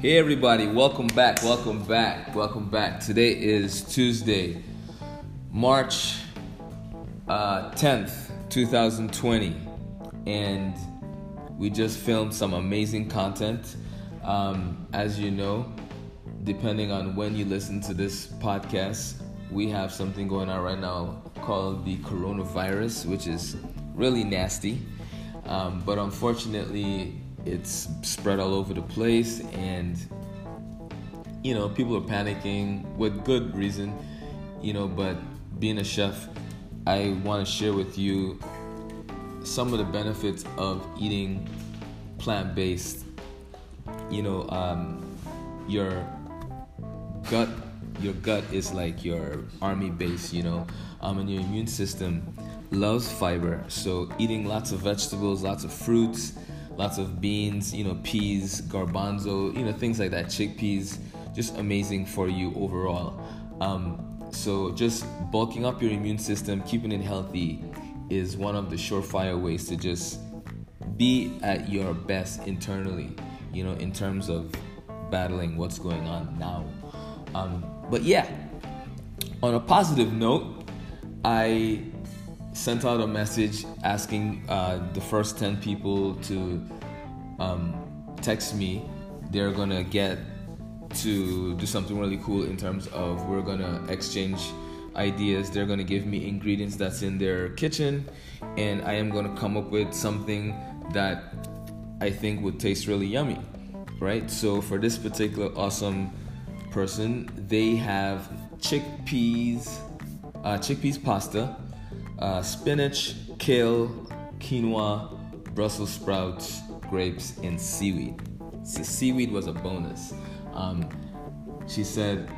Hey everybody, welcome back, welcome back, welcome back. Today is Tuesday, March uh, 10th, 2020, and we just filmed some amazing content. Um, as you know, depending on when you listen to this podcast, we have something going on right now called the coronavirus, which is really nasty. Um, but unfortunately, it's spread all over the place and you know people are panicking with good reason you know but being a chef i want to share with you some of the benefits of eating plant-based you know um, your gut your gut is like your army base you know um, and your immune system loves fiber. So eating lots of vegetables lots of fruits lots of beans, you know, peas, garbanzo, you know, things like that, chickpeas, just amazing for you overall. Um, so just bulking up your immune system, keeping it healthy, is one of the surefire ways to just be at your best internally, you know, in terms of battling what's going on now. Um, but yeah, on a positive note, I sent out a message asking uh, the first 10 people to um, text me. They're gonna get to do something really cool in terms of we're gonna exchange ideas. They're gonna give me ingredients that's in their kitchen, and I am gonna come up with something that I think would taste really yummy, right? So for this particular awesome person, they have chickpeas, uh, chickpeas pasta uh, spinach, kale, quinoa, Brussels sprouts, grapes, and seaweed. See, seaweed was a bonus. Um, she said,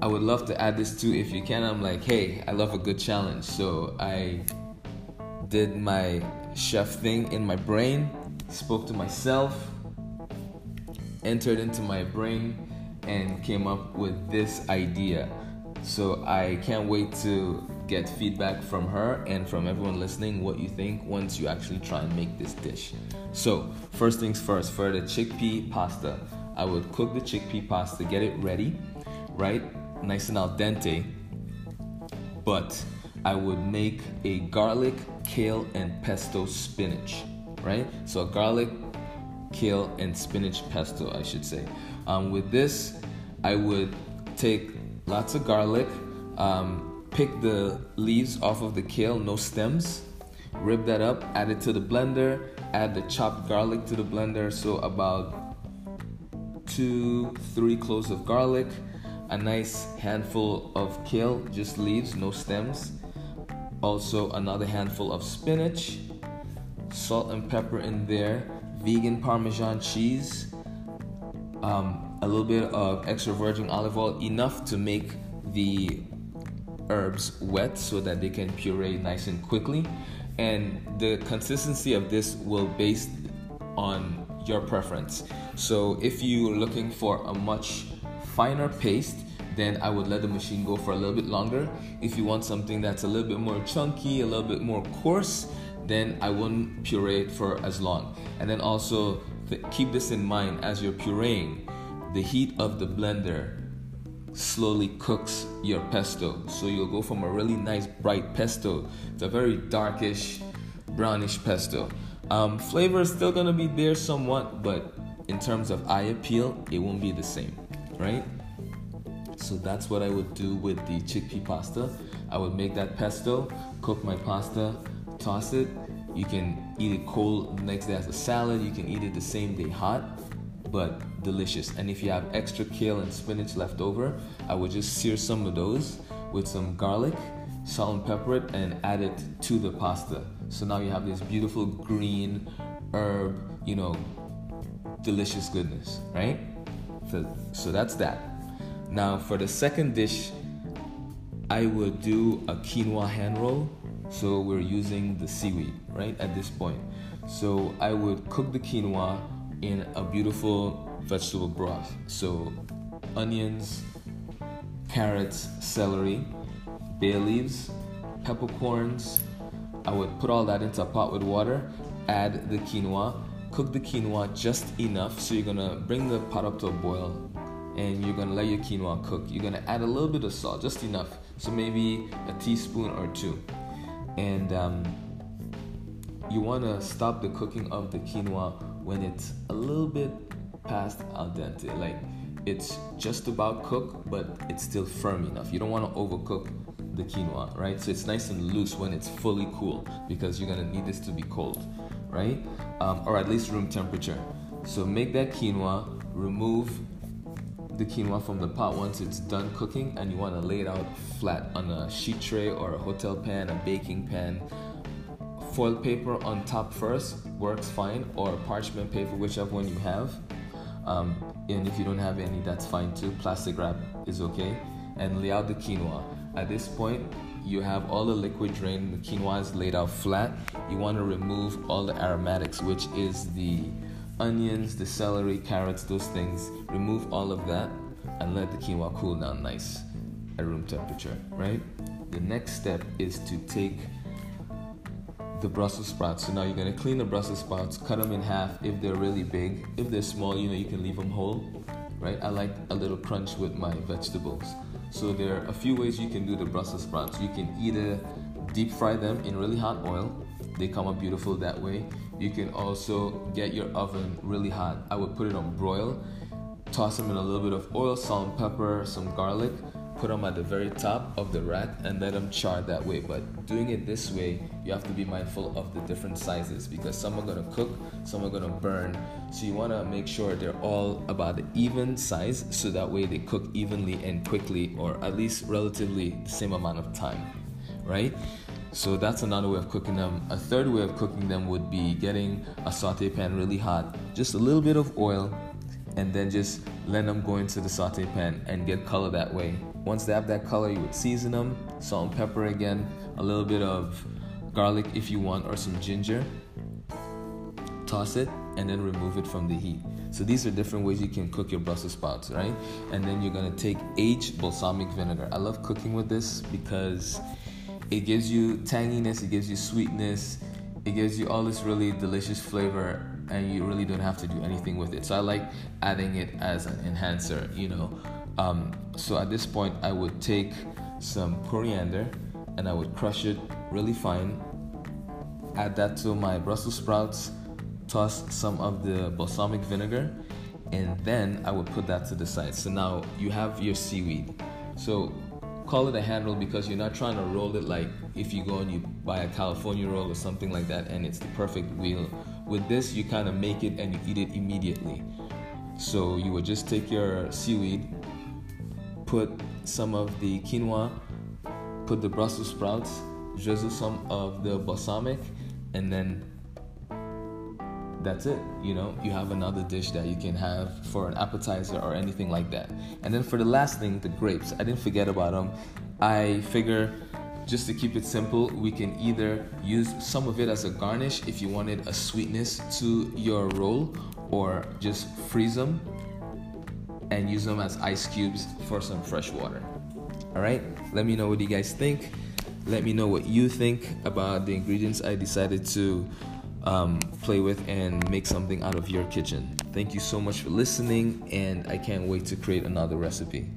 I would love to add this too if you can. I'm like, hey, I love a good challenge. So I did my chef thing in my brain, spoke to myself, entered into my brain, and came up with this idea. So I can't wait to get feedback from her and from everyone listening what you think once you actually try and make this dish. So, first things first, for the chickpea pasta, I would cook the chickpea pasta, get it ready, right? Nice and al dente. But I would make a garlic, kale, and pesto spinach, right? So, a garlic, kale, and spinach pesto, I should say. Um, with this, I would take lots of garlic. Um, pick the leaves off of the kale, no stems. Rip that up, add it to the blender, add the chopped garlic to the blender. So, about two, three cloves of garlic, a nice handful of kale, just leaves, no stems. Also, another handful of spinach, salt and pepper in there, vegan Parmesan cheese, um, a little bit of extra virgin olive oil, enough to make the herbs wet so that they can puree nice and quickly. And the consistency of this will based on your preference. So if you're looking for a much finer paste, then I would let the machine go for a little bit longer. If you want something that's a little bit more chunky, a little bit more coarse, then I wouldn't puree it for as long. And then also th- keep this in mind as you're pureeing. The heat of the blender slowly cooks your pesto. So you'll go from a really nice bright pesto to a very darkish, brownish pesto. Um, flavor is still gonna be there somewhat, but in terms of eye appeal, it won't be the same, right? So that's what I would do with the chickpea pasta. I would make that pesto, cook my pasta, toss it. You can eat it cold next day as a salad. You can eat it the same day hot but delicious. And if you have extra kale and spinach left over, I would just sear some of those with some garlic, salt and pepper it, and add it to the pasta. So now you have this beautiful green herb, you know, delicious goodness, right? So, so that's that. Now for the second dish, I would do a quinoa hand roll. So we're using the seaweed, right, at this point. So I would cook the quinoa in a beautiful vegetable broth. So, onions, carrots, celery, bay leaves, peppercorns. I would put all that into a pot with water, add the quinoa, cook the quinoa just enough. So you're gonna bring the pot up to a boil and you're gonna let your quinoa cook. You're gonna add a little bit of salt, just enough. So maybe a teaspoon or two. And um, you wanna stop the cooking of the quinoa when it's a little bit past al dente. Like it's just about cooked, but it's still firm enough. You don't wanna overcook the quinoa, right? So it's nice and loose when it's fully cool because you're gonna need this to be cold, right? Um, or at least room temperature. So make that quinoa, remove the quinoa from the pot once it's done cooking and you want to lay it out flat on a sheet tray or a hotel pan, a baking pan. Foil paper on top first works fine, or parchment paper, whichever one you have. Um, and if you don't have any, that's fine too. Plastic wrap is okay. And lay out the quinoa. At this point, you have all the liquid drained, the quinoa is laid out flat. You want to remove all the aromatics, which is the onions, the celery, carrots, those things. Remove all of that and let the quinoa cool down nice at room temperature, right? The next step is to take the Brussels sprouts. So now you're gonna clean the Brussels sprouts, cut them in half if they're really big. If they're small, you know, you can leave them whole, right? I like a little crunch with my vegetables. So there are a few ways you can do the Brussels sprouts. You can either deep fry them in really hot oil. They come up beautiful that way. You can also get your oven really hot. I would put it on broil, toss them in a little bit of oil, salt and pepper, some garlic, put them at the very top of the rack and let them char that way. But doing it this way, you have to be mindful of the different sizes because some are gonna cook, some are gonna burn. So you wanna make sure they're all about the even size so that way they cook evenly and quickly or at least relatively the same amount of time, right? So that's another way of cooking them. A third way of cooking them would be getting a saute pan really hot, just a little bit of oil, and then just let them go into the saute pan and get color that way. Once they have that color, you would season them, salt and pepper again, a little bit of garlic if you want, or some ginger. Toss it and then remove it from the heat. So these are different ways you can cook your Brussels sprouts, right? And then you're gonna take aged balsamic vinegar. I love cooking with this because it gives you tanginess, it gives you sweetness, it gives you all this really delicious flavor, and you really don't have to do anything with it. So I like adding it as an enhancer, you know. Um, so at this point, I would take some coriander and I would crush it really fine, add that to my Brussels sprouts, toss some of the balsamic vinegar, and then I would put that to the side. So now you have your seaweed. So call it a hand roll because you're not trying to roll it like if you go and you buy a California roll or something like that and it's the perfect wheel. With this, you kind of make it and you eat it immediately. So you would just take your seaweed, put some of the quinoa, put the Brussels sprouts, drizzle some of the balsamic, and then that's it. You know, you have another dish that you can have for an appetizer or anything like that. And then for the last thing, the grapes. I didn't forget about them. I figure just to keep it simple, we can either use some of it as a garnish if you wanted a sweetness to your roll, or just freeze them and use them as ice cubes for some fresh water. All right, let me know what you guys think. Let me know what you think about the ingredients I decided to um, play with and make something out of your kitchen. Thank you so much for listening, and I can't wait to create another recipe.